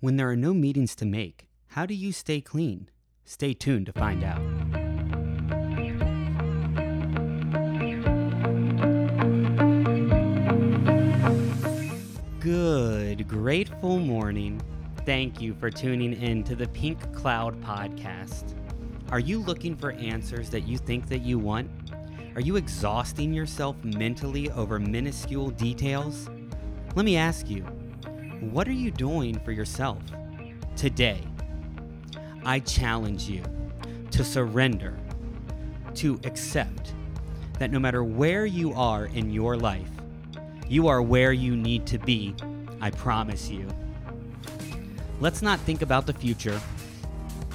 When there are no meetings to make, how do you stay clean? Stay tuned to find out. Good, grateful morning. Thank you for tuning in to the Pink Cloud Podcast. Are you looking for answers that you think that you want? Are you exhausting yourself mentally over minuscule details? Let me ask you, what are you doing for yourself today? I challenge you to surrender, to accept that no matter where you are in your life, you are where you need to be, I promise you. Let's not think about the future.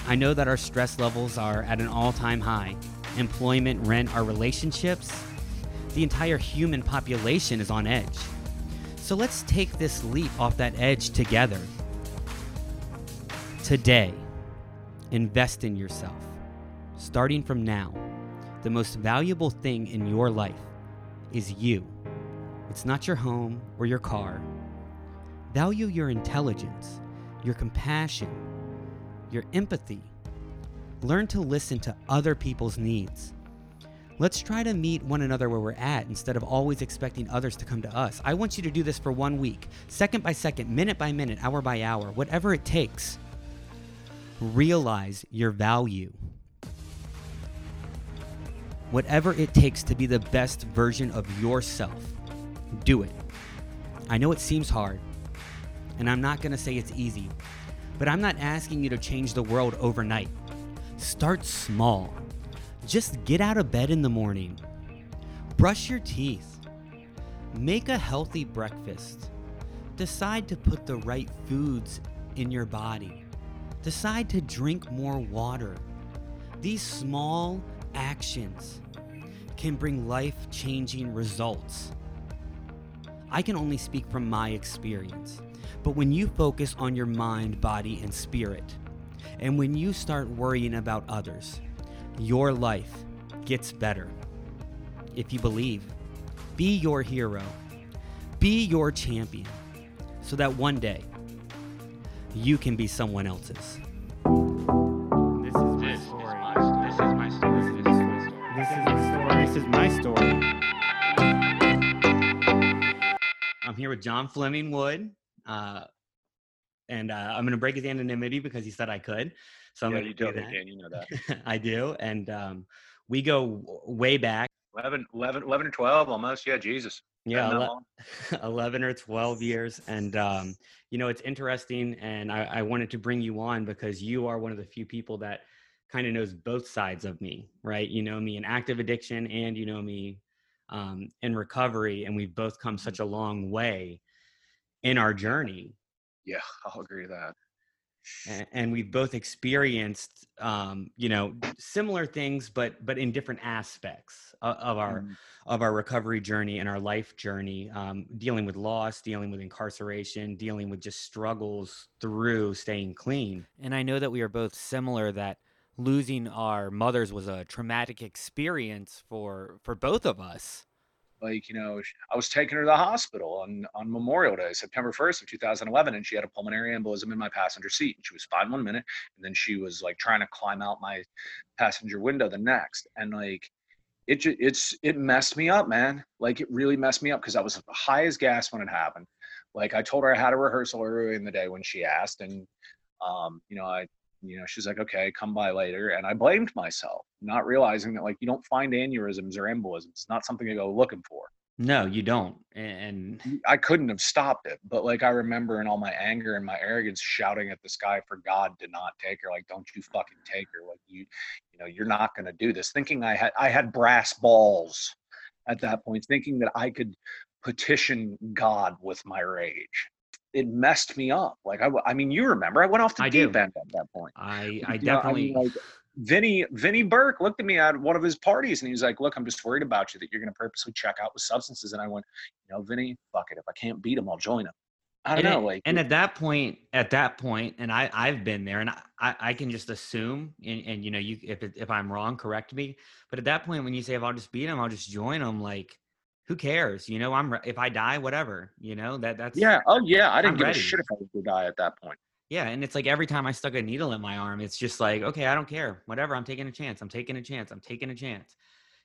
I know that our stress levels are at an all time high. Employment, rent, our relationships, the entire human population is on edge. So let's take this leap off that edge together. Today, invest in yourself. Starting from now, the most valuable thing in your life is you. It's not your home or your car. Value your intelligence, your compassion, your empathy. Learn to listen to other people's needs. Let's try to meet one another where we're at instead of always expecting others to come to us. I want you to do this for one week, second by second, minute by minute, hour by hour, whatever it takes. Realize your value. Whatever it takes to be the best version of yourself, do it. I know it seems hard, and I'm not to say it's easy, but I'm not asking you to change the world overnight. Start small. Just get out of bed in the morning. Brush your teeth. Make a healthy breakfast. Decide to put the right foods in your body. Decide to drink more water. These small actions can bring life changing results. I can only speak from my experience, but when you focus on your mind, body, and spirit, and when you start worrying about others, your life gets better. If you believe, be your hero, be your champion, so that one day you can be someone else's. This is my story. This is my story. This is my story. This is my story. I'm here with John Fleming Wood, uh, and uh, I'm going to break his anonymity because he said I could. So I'm yeah, you do totally that. can. You know that. I do, and um, we go way back. 11, 11, 11 or 12 almost. Yeah, Jesus. Yeah, Been that ele- long? 11 or 12 years. And, um, you know, it's interesting. And I, I wanted to bring you on because you are one of the few people that kind of knows both sides of me, right? You know me in active addiction and you know me um, in recovery. And we've both come such a long way in our journey. Yeah, I'll agree with that. And we've both experienced um, you know similar things but but in different aspects of, of our Mm, of our recovery journey and our life journey um, dealing with loss dealing with incarceration dealing with just struggles through staying clean. And i know that we are both similar that losing our mothers was a traumatic experience for for both of us Like, you know, I was taking her to the hospital on, on Memorial Day, September 1st of 2011, and she had a pulmonary embolism in my passenger seat. And she was fine one minute, and then she was like trying to climb out my passenger window the next. And like, it just, it's, it messed me up, man. Like, it really messed me up because I was high as gas when it happened. Like, I told her I had a rehearsal earlier in the day when she asked, and, um, you know, I, you know, she's like, okay, come by later. And I blamed myself, not realizing that like you don't find aneurysms or embolisms. It's not something to go looking for. no you don't and mm, I couldn't have stopped it. But like I remember in all my anger and my arrogance shouting at the sky for God to not take her. Like, don't you fucking take her. Like you, you know, you're not gonna do this. Thinking I had I had brass balls at that point, thinking that I could petition God with my rage. It messed me up. Like I, I mean, you remember I went off the I deep do. end at that point. i i You know, definitely mean, like Vinny Vinny Burke looked at me at one of his parties and he was like, "Look, I'm just worried about you that you're going to purposely check out with substances." And I went, "You know, Vinny, fuck it. If I can't beat him, I'll join him." I don't and, know, it- like and at that point at that point and i i've been there and i i, I can just assume and, and you know you if if i'm wrong correct me but at that point when you say if i'll just beat him i'll just join him like who cares you know i'm re- if i die whatever you know that that's yeah, oh yeah, I didn't I'm give ready. a shit if I was to die at that point. Yeah, and it's like every time I stuck a needle in my arm, it's just like, okay, I don't care. Whatever, I'm taking a chance. I'm taking a chance. I'm taking a chance.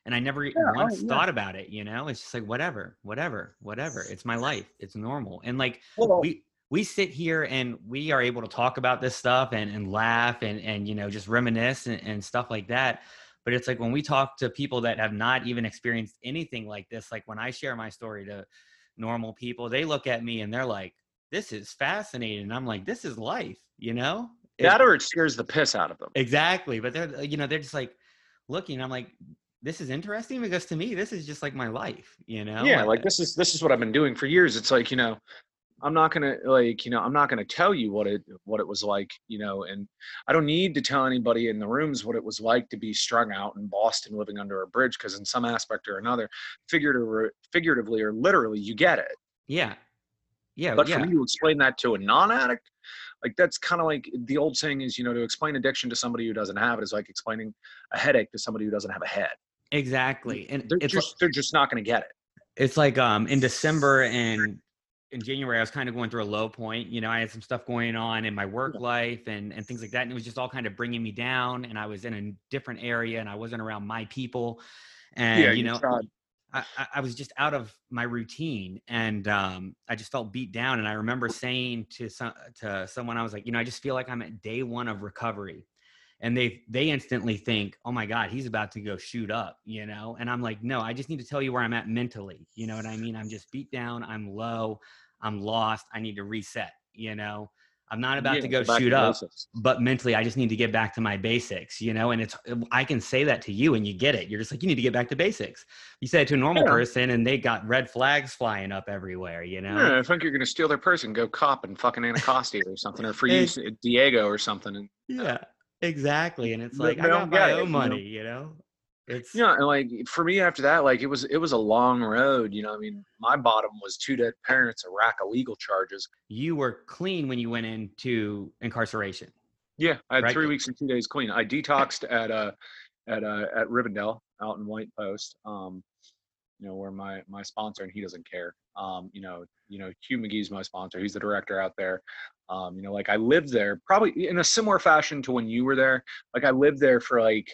And I never Yeah, oh, once oh, yeah. thought about it, you know? It's just like whatever, whatever, whatever. It's my life. It's normal. And like Well, we we sit here and we are able to talk about this stuff and, and laugh and and you know just reminisce and, and stuff like that but it's like when we talk to people that have not even experienced anything like this like when i share my story to normal people they look at me and they're like this is fascinating and i'm like this is life you know It- that or it scares the piss out of them. exactly but they're you know they're just like looking i'm like this is interesting because to me this is just like my life you know yeah, I- like uh this is this is what I've been doing for years. It's like you know, I'm not gonna like you know I'm not gonna tell you what it what it was like you know, and I don't need to tell anybody in the rooms what it was like to be strung out in Boston living under a bridge because in some aspect or another, figurative, figuratively or literally, you get it. yeah yeah But yeah for me to explain that to a non-addict, like that's kind of like the old saying is, you know, to explain addiction to somebody who doesn't have it is like explaining a headache to somebody who doesn't have a head. exactly and They're it's like- just they're just not going to get it. it's like um in December and in January I was kind of going through a low point. You know, I had some stuff going on in my work Yeah. life and and things like that, and it was just all kind of bringing me down. And I was in a different area, and I wasn't around my people. And you know. I, I- I was just out of my routine, and um, I just felt beat down. And I remember saying to some to someone, I was like, you know, I just feel like I'm at day one of recovery and they they instantly think oh my god he's about to go shoot up you know? And i'm like no i just need to tell you where i'm at mentally you know what i mean? I'm just beat down i'm low i'm lost i need to reset you know? I'm not about Yeah, to go shoot to up but mentally i just need to get back to my basics you know? And it's uh, i can say that to you and you get it. You're just like you need to get back to basics. You say it to a normal Yeah. person and they got red flags flying up everywhere you know? Yeah, I think you're gonna steal their purse and go cop and fucking Anacostia or something, or for you, Diego or something. And uh, yeah exactly and it's like i don't got my it, own money you know it's yeah, and like for me after that, like it was it was a long road. You know, I mean, my bottom was two dead parents, a rack of legal charges. you were clean when you went into incarceration. Yeah, I had Right. three weeks and two days clean. I detoxed at uh at uh at Rivendell out in White Post. Um, you know, where my my sponsor and he doesn't care. Um, you know, you know, Hugh McGee's my sponsor. He's the director out there. Um, you know, like I lived there probably in a similar fashion to when you were there. Like I lived there for like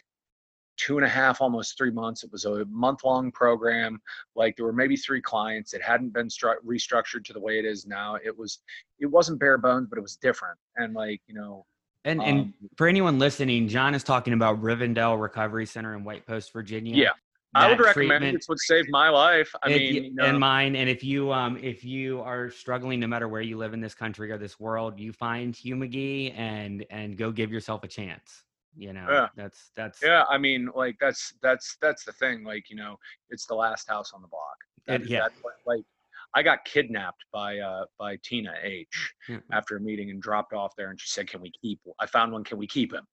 two and a half, almost three months. It was a month long program. Like there were maybe three clients. It hadn't been stru- restructured to the way it is now. It was, it wasn't bare bones, but it was different. And like, you know, And and um, for anyone listening, John is talking about Rivendell Recovery Center in White Post, Virginia. Yeah, I would recommend treatment- it's what saved my life. I it- mean, you know, and mine. And if you um if you are struggling, no matter where you live in this country or this world, you find Hugh McGee and and go give yourself a chance. You know, Yeah. that's that's yeah, I mean, like that's that's that's the thing. Like, you know, it's the last house on the block. That, It- yeah. that- like I got kidnapped by uh by Tina H after a meeting and dropped off there, and she said, "Can we keep? I found one. Can we keep him?"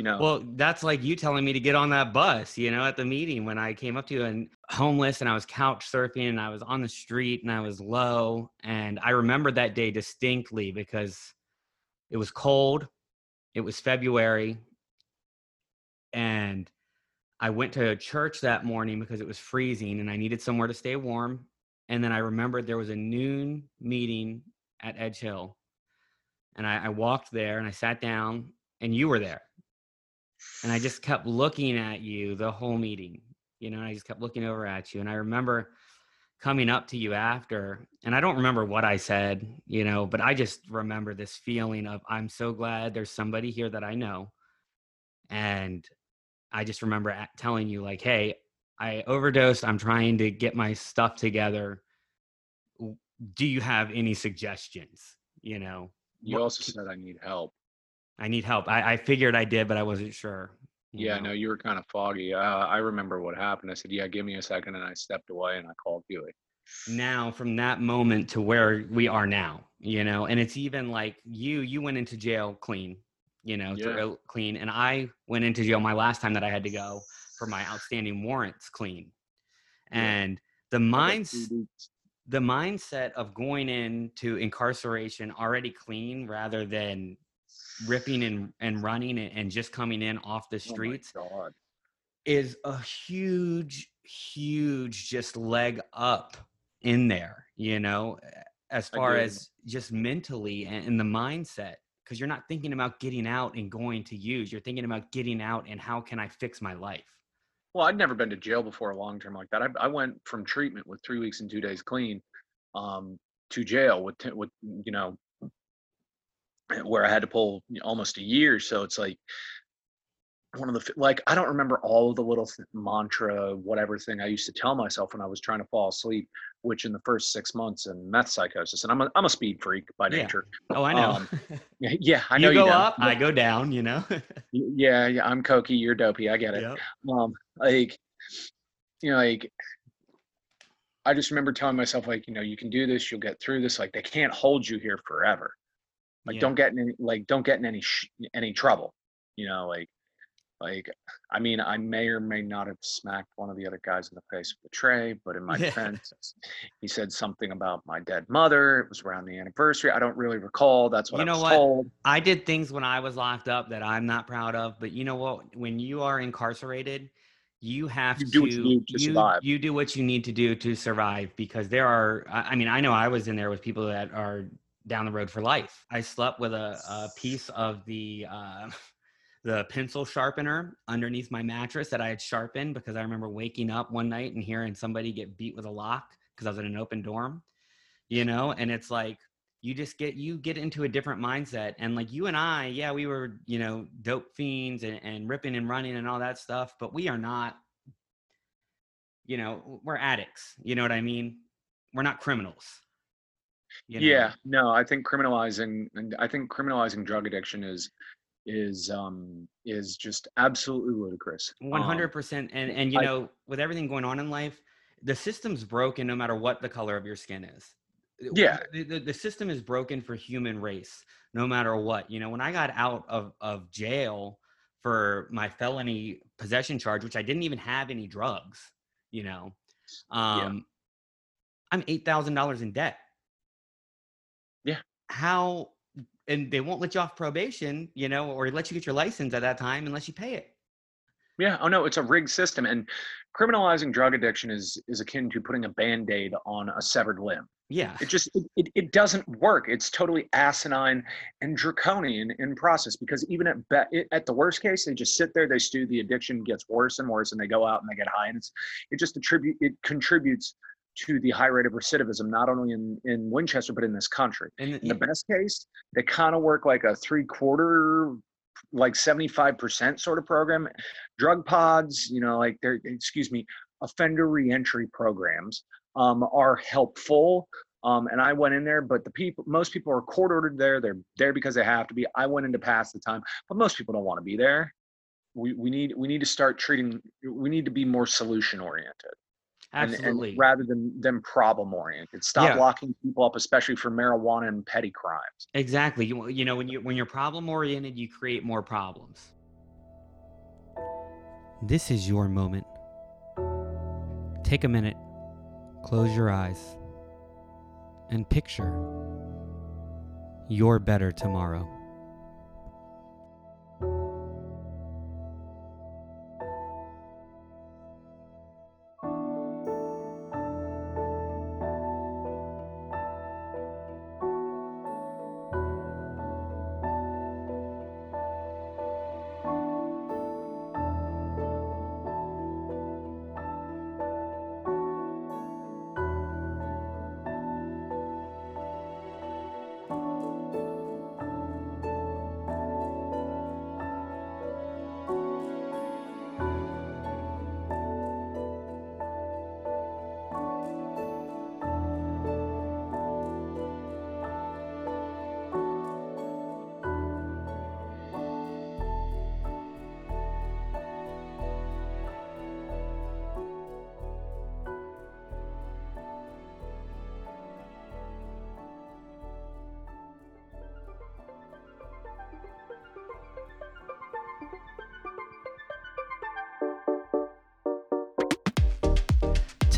You know. Well, that's like you telling me to get on that bus, you know, at the meeting when I came up to you and homeless and I was couch surfing and I was on the street and I was low. And I remember that day distinctly because it was cold, it was February, and I went to church that morning because it was freezing and I needed somewhere to stay warm. And then I remembered there was a noon meeting at Edge Hill. And I, I walked there and I sat down and you were there and I just kept looking at you the whole meeting. You know, and I just kept looking over at you. And I remember coming up to you after, and I don't remember what I said, you know, but I just remember this feeling of I'm so glad there's somebody here that I know. And I just remember telling you, like, hey, I overdosed. I'm trying to get my stuff together. Do you have any suggestions? You know, you also said I need help. I need help. I, I figured I did, but I wasn't sure. Yeah, know? no, you were kind of foggy. Uh, I remember what happened. I said, "Yeah, give me a second. and I stepped away and I called Huey. now from that moment to where we are now you know and it's even like you you went into jail clean you know, yeah. clean, and i went into jail my last time that i had to go for my outstanding warrants clean Yeah. and the minds the mindset of going into incarceration already clean rather than ripping and, and running and, and just coming in off the Oh streets God. is a huge, huge just leg up in there, you know, as far as just mentally and, and the mindset. because you're not thinking about getting out and going to use. You're thinking about getting out and how can I fix my life. Well, I'd never been to jail before a long term like that. I, I went from treatment with three weeks and two days clean um, to jail with with you know where I had to pull almost a year. So it's like one of the like I don't remember all of the little th- mantra whatever thing I used to tell myself when I was trying to fall asleep, which in the first six months in meth psychosis, and I'm a I'm a speed freak by Yeah. nature. Oh, I know. Um, Yeah, I know you you, go know. up, I go down, you know? Yeah, yeah, I'm cokey, you're dopey. I get it. Yep. Um, like, you know, like I just remember telling myself, like, you know, you can do this, you'll get through this. Like, they can't hold you here forever. Like, Yeah. don't get in any, like, don't get in any sh- any trouble. You know, like, like, I mean, I may or may not have smacked one of the other guys in the face with a tray, but in my Yeah. defense, he said something about my dead mother. It was around the anniversary. I don't really recall. That's what You I know was what? told. I did things when I was locked up that I'm not proud of, but you know what? When you are incarcerated, you have You to what you need to you, survive. you do what you need to do to survive because there are I I mean, I know I was in there with people that are down the road for life. I slept with a, a piece of the uh, the pencil sharpener underneath my mattress that I had sharpened because I remember waking up one night and hearing somebody get beat with a lock because I was in an open dorm, you know, and it's like you just get you get into a different mindset and like you and i yeah we were you know dope fiends and, and ripping and running and all that stuff but we are not you know we're addicts you know what i mean we're not criminals you know? Yeah, no, I think criminalizing and I think criminalizing drug addiction is is um is just absolutely ludicrous. Um, 100% and and you I- know with everything going on in life the system's broken no matter what the color of your skin is Yeah. the, the, the system is broken for human race no matter what you know when i got out of of jail for my felony possession charge which i didn't even have any drugs you know um i'm $8000 in debt Yeah. How and they won't let you off probation you know or let you get your license at that time unless you pay it Yeah, oh no, it's a rigged system and criminalizing drug addiction is is akin to putting a band-aid on a severed limb. yeah It just it, it, doesn't work. It's totally asinine and draconian in process because even at be, it, at the worst case, they just sit there, they stew, the addiction gets worse and worse, and they go out and they get high, and it's it just attribute it contributes to the high rate of recidivism, not only in in Winchester but in this country. and In the best case, they kind of work like a three quarter, like 75% sort of program. Drug pods, you know, like they're, excuse me, offender reentry programs um, are helpful. Um, and I went in there, but the people, most people are court ordered there. They're there because they have to be. I went in to pass the time, but most people don't want to be there. We, we need we need to start treating. We need to be more solution oriented and, and absolutely rather than than problem oriented. Stop Yeah. locking people up, especially for marijuana and petty crimes. Exactly. You, you know, when you when you're problem oriented, you create more problems. This is your moment. Take a minute, close your eyes, and picture your better tomorrow.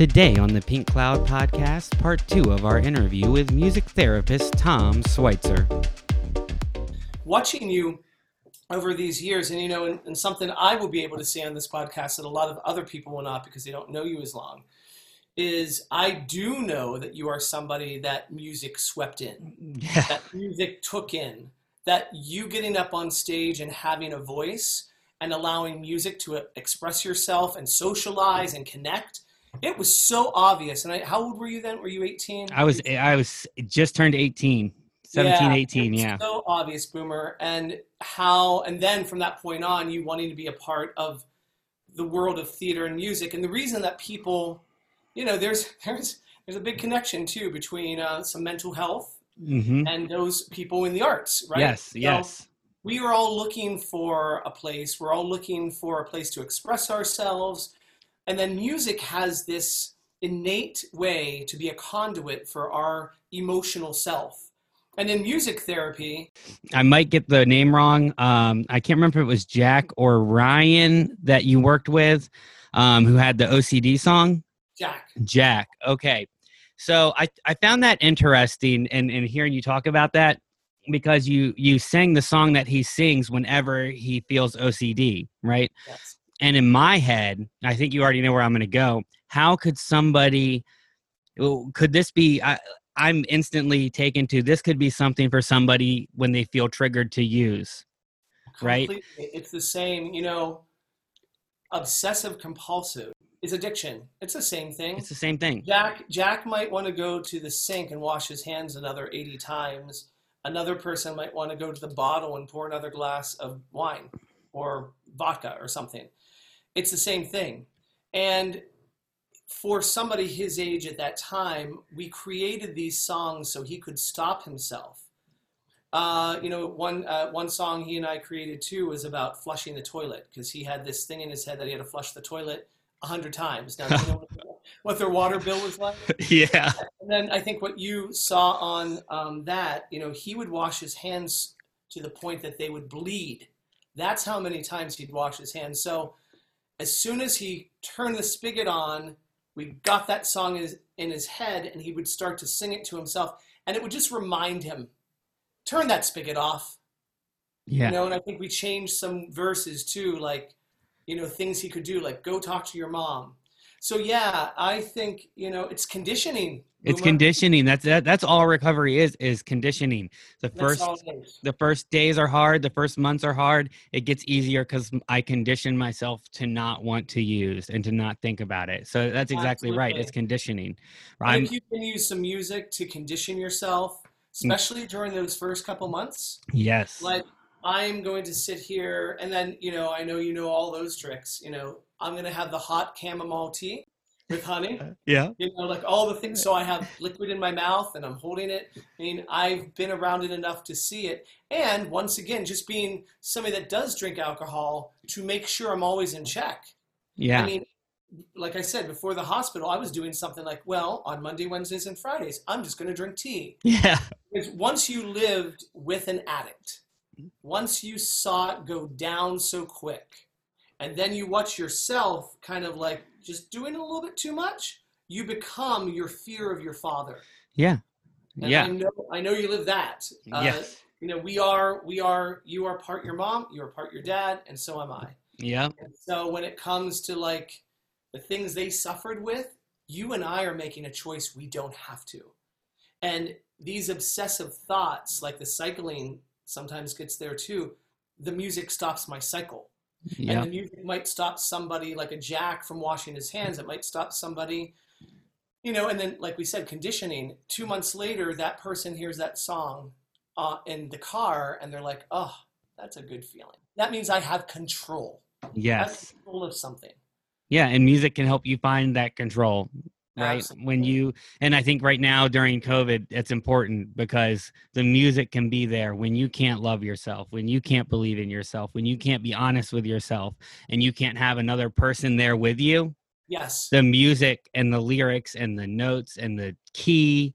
Today on the Pink Cloud podcast, part two of our interview with music therapist Tom Schweitzer. watching you over these years, and you know, and, and something I will be able to say on this podcast that a lot of other people will not because they don't know you as long, is I do know that you are somebody that music swept in, Yeah. that music took in, that you getting up on stage and having a voice and allowing music to express yourself and socialize and connect it was so obvious and I, how old were you then? Were you 18 I was I was just turned 18, 17, Yeah, 18, yeah. so obvious boomer. And how and then from that point on you wanting to be a part of the world of theater and music. And the reason that people you know there's there's there's a big connection too between uh, some mental health Mhm. and those people in the arts right? Yes, So yes. we are all looking for a place. We're all looking for a place to express ourselves and then music has this innate way to be a conduit for our emotional self and in music therapy I might get the name wrong. Um, I can't remember if it was Jack or Ryan that you worked with, um, who had the OCD song. jack Jack. Okay. So I, I found that interesting and, and hearing you talk about that because you you sang the song that he sings whenever he feels OCD, right? yes. And in my head, I think you already know where I'm going to go. How could somebody could this be I, I'm instantly taken to this could be something for somebody when they feel triggered to use. Right. Completely. it's the same you know obsessive compulsive is addiction it's the same thing It's the same thing. Jack Jack might want to go to the sink and wash his hands another 80 times. Another person might want to go to the bottle and pour another glass of wine or vodka or something. It's the same thing. And for somebody his age at that time, we created these songs so he could stop himself. Uh, you know, one uh, one song he and I created too was about flushing the toilet because he had this thing in his head that he had to flush the toilet a hundred times. Now, do you know what, what their water bill was like? yeah. And then I think what you saw on um, that, you know, he would wash his hands to the point that they would bleed. That's how many times he'd wash his hands. So as soon as he turned the spigot on, we got that song in his, in his head and he would start to sing it to himself. And it would just remind him, turn that spigot off. Yeah. You know, and I think we changed some verses too, like, you know, things he could do, like go talk to your mom. So yeah, I think, you know, it's conditioning. It's Boomer. conditioning. That's that, that's all recovery is is conditioning. The first all it is. the first days are hard, the first months are hard. It gets easier cuz I condition myself to not want to use and to not think about it. So that's exactly right. It's conditioning. If you can use some music to condition yourself, mm. especially during those first couple months, yes. like I'm going to sit here and then, you know, I know you know all those tricks. You know, I'm going to have the hot chamomile tea with honey. yeah. you know, like all the things. So I have liquid in my mouth and I'm holding it. I mean, I've been around it enough to see it. And once again, just being somebody that does drink alcohol to make sure I'm always in check. Yeah. I mean, like I said, before the hospital, I was doing something like, well, on Monday, Wednesdays, and Fridays, I'm just going to drink tea. yeah. Because once you lived with an addict, once you saw it go down so quick, and then you watch yourself kind of like just doing a little bit too much, you become your fear of your father. Yeah. And Yeah. I know, I know you live that. Uh, yes. You know, we are, we are, you are part your mom, you are part your dad, and so am I. Yeah. And so when it comes to like the things they suffered with, you and I are making a choice we don't have to. And these obsessive thoughts, like the cycling sometimes gets there too, the music stops my cycle. Yeah. And the music might stop somebody like a Jack from washing his hands. It might stop somebody, you know, and then like we said, conditioning. Two months later, that person hears that song uh, in the car and they're like, oh, that's a good feeling. That means I have control. I have Yes. control of something. Yeah, and music can help you find that control, right? When you and I think right now during COVID, it's important because the music can be there when you can't love yourself, when you can't believe in yourself, when you can't be honest with yourself, and you can't have another person there with you. Yes. The music and the lyrics and the notes and the key,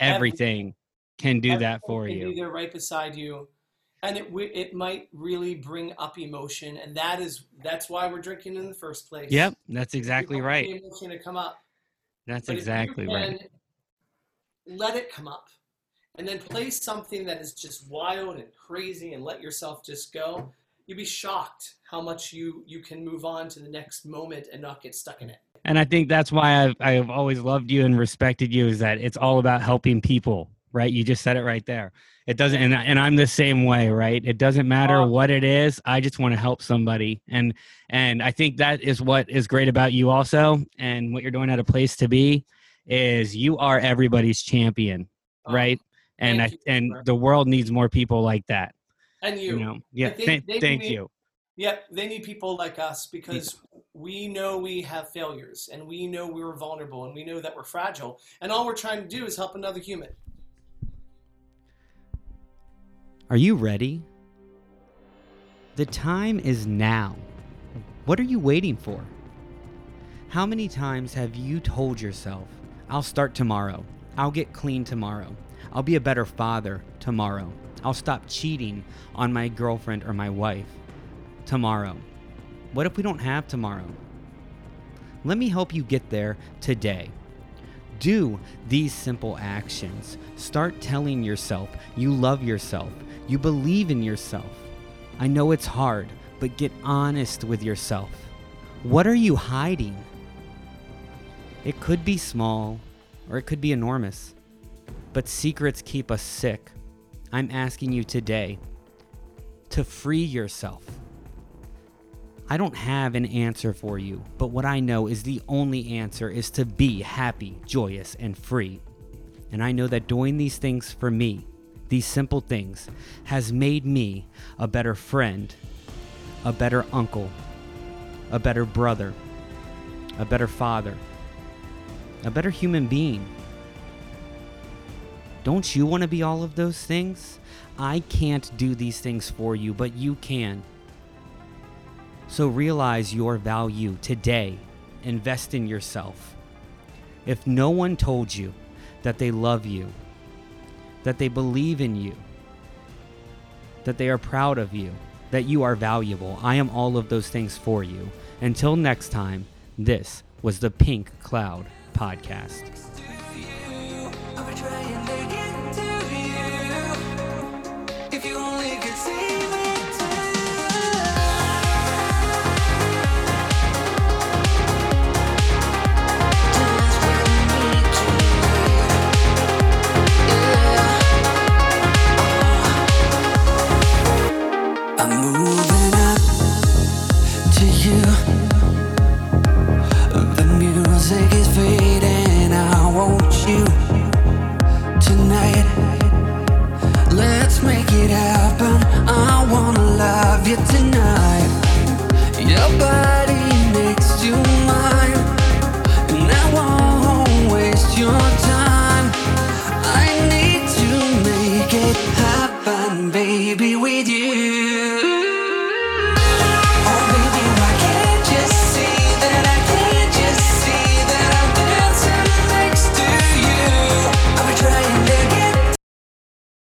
everything can do that for you. be there right beside you, and it it might really bring up emotion, and that is that's why we're drinking in the first place. Yep, that's exactly right. Emotion to come up. That's But exactly right. Let it come up, and then play something that is just wild and crazy, and let yourself just go. You'd be shocked how much you you can move on to the next moment and not get stuck in it. And I think that's why I've I've always loved you and respected you is that it's all about helping people, right? You just said it right there. It doesn't, and, and I'm the same way, right? It doesn't matter Oh. what it is. I just want to help somebody, and and I think that is what is great about you also, and what you're doing at a place to be, is you are everybody's champion, Oh, right? And I you, and sir. the world needs more people like that. And you. You know, yeah. think Thank, they thank need- you. Yep, they need people like us because we know we have failures and we know we're vulnerable and we know that we're fragile. And all we're trying to do is help another human. Are you ready? The time is now. What are you waiting for? How many times have you told yourself, I'll start tomorrow, I'll get clean tomorrow, I'll be a better father tomorrow, I'll stop cheating on my girlfriend or my wife tomorrow? What if we don't have tomorrow? Let me help you get there today. Do these simple actions. Start telling yourself you love yourself, you believe in yourself. I know it's hard, but get honest with yourself. What are you hiding? It could be small or it could be enormous, but secrets keep us sick. I'm asking you today to free yourself. I don't have an answer for you, but what I know is the only answer is to be happy, joyous, and free. And I know that doing these things for me, these simple things, has made me a better friend, a better uncle, a better brother, a better father, a better human being. Don't you want to be all of those things? I can't do these things for you, but you can. So realize your value today. Invest in yourself. If no one told you that they love you, that they believe in you, that they are proud of you, that you are valuable, I am all of those things for you. Until next time, this was the Pink Cloud Podcast. I'm moving